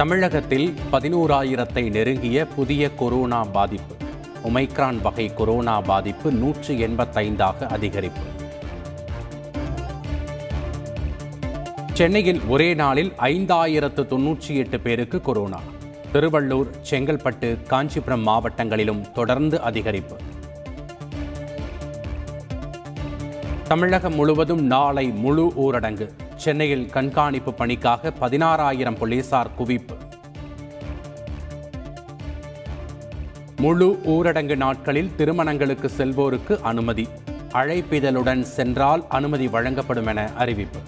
தமிழகத்தில் பதினோராயிரத்தை நெருங்கிய புதிய கொரோனா பாதிப்பு. ஒமைக்ரான் வகை கொரோனா பாதிப்பு நூற்று எண்பத்தைந்தாக அதிகரிப்பு. சென்னையில் ஒரே நாளில் ஐந்தாயிரத்து தொன்னூற்றி எட்டு பேருக்கு கொரோனா. திருவள்ளூர் செங்கல்பட்டு காஞ்சிபுரம் மாவட்டங்களிலும் தொடர்ந்து அதிகரிப்பு. தமிழகம் முழுவதும் நாளை முழு ஊரடங்கு. சென்னையில் கண்காணிப்பு பணிக்காக பதினாறாயிரம் போலீசார் குவிப்பு. முழு ஊரடங்கு நாட்களில் திருமணங்களுக்கு செல்வோருக்கு அனுமதி. அழைப்பிதழுடன் சென்றால் அனுமதி வழங்கப்படும் என அறிவிப்பு.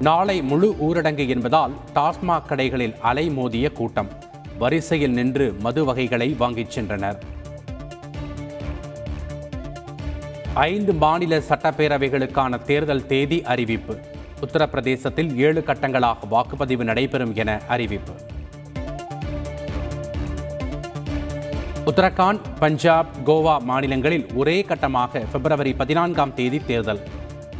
நாளை முழு ஊரடங்கு என்பதால் டாஸ்மாக் கடைகளில் அலைமோதிய கூட்டம். வரிசையில் நின்று மது வகைகளை வாங்கிச் சென்றனர். ஐந்து மாநில சட்டப்பேரவைகளுக்கான தேர்தல் தேதி அறிவிப்பு. உத்தரப்பிரதேசத்தில் ஏழு கட்டங்களாக வாக்குப்பதிவு நடைபெறும் என அறிவிப்பு. உத்தரகாண்ட் பஞ்சாப் கோவா மாநிலங்களில் ஒரே கட்டமாக பிப்ரவரி பதினான்காம் தேதி தேர்தல்.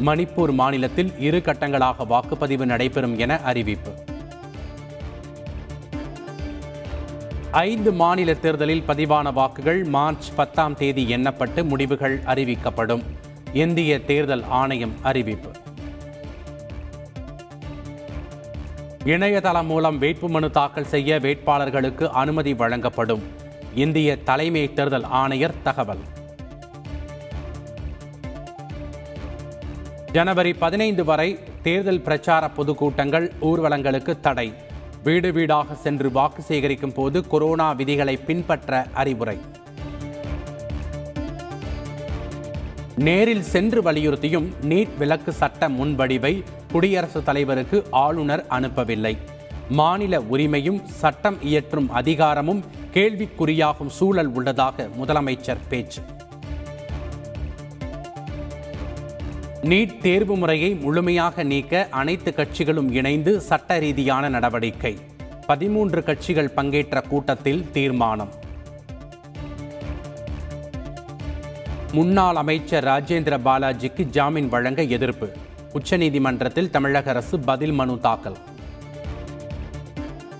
மணிப்பூர் மாநிலத்தில் இரு கட்டங்களாக வாக்குப்பதிவு நடைபெறும் என அறிவிப்பு. ஐந்து மாநில தேர்தலில் பதிவான வாக்குகள் மார்ச் பத்தாம் தேதி எண்ணப்பட்டு முடிவுகள் அறிவிக்கப்படும். இந்திய தேர்தல் ஆணையம் அறிவிப்பு. இணையதளம் மூலம் வேட்புமனு தாக்கல் செய்ய வேட்பாளர்களுக்கு அனுமதி வழங்கப்படும். இந்திய தலைமை தேர்தல் ஆணையர் தகவல். ஜனவரி பதினைந்து வரை தேர்தல் பிரச்சார பொதுக்கூட்டங்கள் ஊர்வலங்களுக்கு தடை. வீடு வீடாக சென்று வாக்கு சேகரிக்கும் போது கொரோனா விதிகளை பின்பற்ற அறிவுரை. நேரில் சென்று வலியுறுத்தியும் நீட் விலக்கு சட்ட முன்வடிவை குடியரசுத் தலைவருக்கு ஆளுநர் அனுப்பவில்லை. மாநில உரிமையும் சட்டம் இயற்றும் அதிகாரமும் கேள்விக்குறியாகும் சூழல் உள்ளதாக முதலமைச்சர் பேச்சு. நீட் தேர்வு முறையை முழுமையாக நீக்க அனைத்து கட்சிகளும் இணைந்து சட்ட ரீதியான நடவடிக்கை. பதிமூன்று கட்சிகள் பங்கேற்ற கூட்டத்தில் தீர்மானம். முன்னாள் அமைச்சர் ராஜேந்திர பாலாஜிக்கு ஜாமீன் வழங்க எதிர்ப்பு. உச்சநீதிமன்றத்தில் தமிழக அரசு பதில் மனு தாக்கல்.